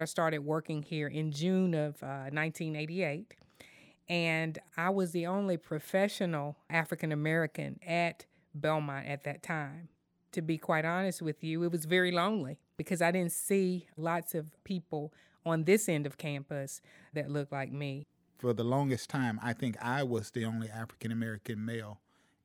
I started working here in June of uh, 1988, and I was the only professional African American at Belmont at that time. To be quite honest with you, it was very lonely because I didn't see lots of people on this end of campus that looked like me. For the longest time, I think I was the only African American male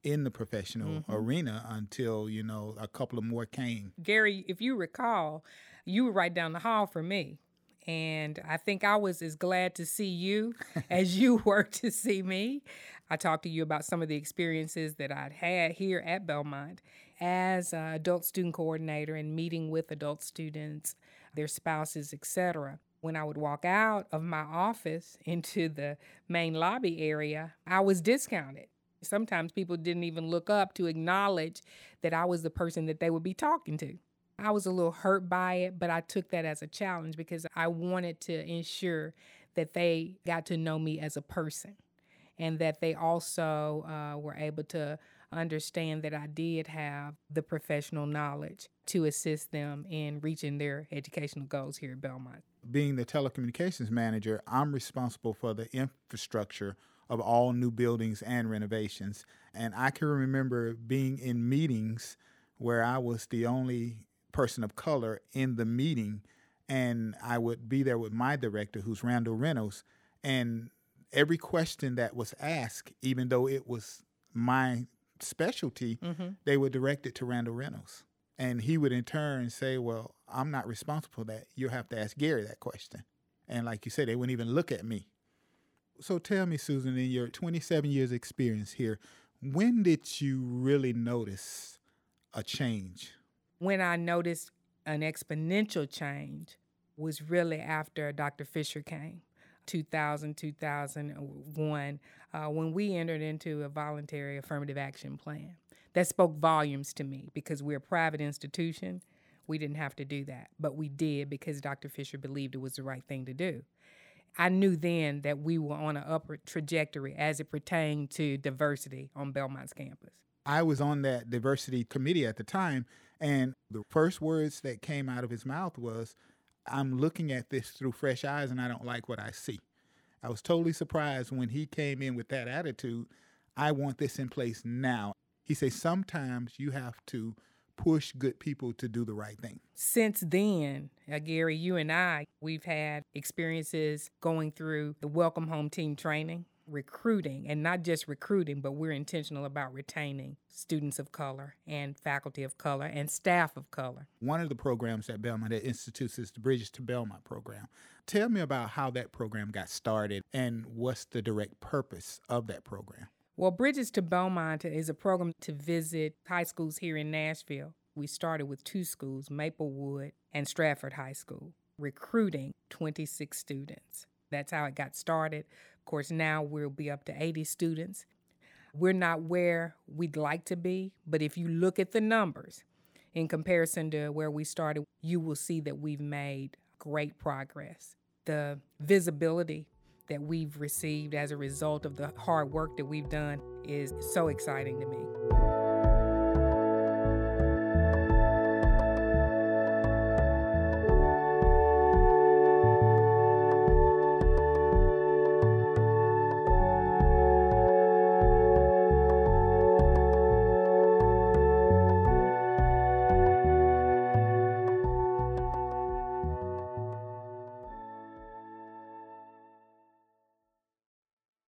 in the professional mm-hmm. arena until, you know, a couple of more came. Gary, if you recall, you were right down the hall for me. And I think I was as glad to see you as you were to see me. I talked to you about some of the experiences that I'd had here at Belmont as adult student coordinator and meeting with adult students, their spouses, etc. When I would walk out of my office into the main lobby area, I was discounted. Sometimes people didn't even look up to acknowledge that I was the person that they would be talking to. I was a little hurt by it, but I took that as a challenge because I wanted to ensure that they got to know me as a person and that they also uh, were able to understand that I did have the professional knowledge to assist them in reaching their educational goals here at Belmont. Being the telecommunications manager, I'm responsible for the infrastructure of all new buildings and renovations. And I can remember being in meetings where I was the only person of color in the meeting, and I would be there with my director, who's Randall Reynolds, and every question that was asked, even though it was my specialty, mm-hmm. they would direct it to Randall Reynolds. And he would in turn say, Well, I'm not responsible for that. You'll have to ask Gary that question. And like you said, they wouldn't even look at me. So tell me, Susan, in your 27 years experience here, when did you really notice a change? When I noticed an exponential change was really after Dr. Fisher came. 2000, 2001, uh, when we entered into a voluntary affirmative action plan. That spoke volumes to me because we're a private institution. We didn't have to do that, but we did because Dr. Fisher believed it was the right thing to do. I knew then that we were on an upward trajectory as it pertained to diversity on Belmont's campus. I was on that diversity committee at the time, and the first words that came out of his mouth was, I'm looking at this through fresh eyes and I don't like what I see. I was totally surprised when he came in with that attitude. I want this in place now. He says, sometimes you have to push good people to do the right thing. Since then, uh, Gary, you and I, we've had experiences going through the Welcome Home Team training recruiting and not just recruiting, but we're intentional about retaining students of color and faculty of color and staff of color. One of the programs at Belmont that institutes is the Bridges to Belmont program. Tell me about how that program got started and what's the direct purpose of that program. Well, Bridges to Belmont is a program to visit high schools here in Nashville. We started with two schools, Maplewood and Stratford High School, recruiting 26 students. That's how it got started. Of course, now we'll be up to 80 students. We're not where we'd like to be, but if you look at the numbers in comparison to where we started, you will see that we've made great progress. The visibility that we've received as a result of the hard work that we've done is so exciting to me.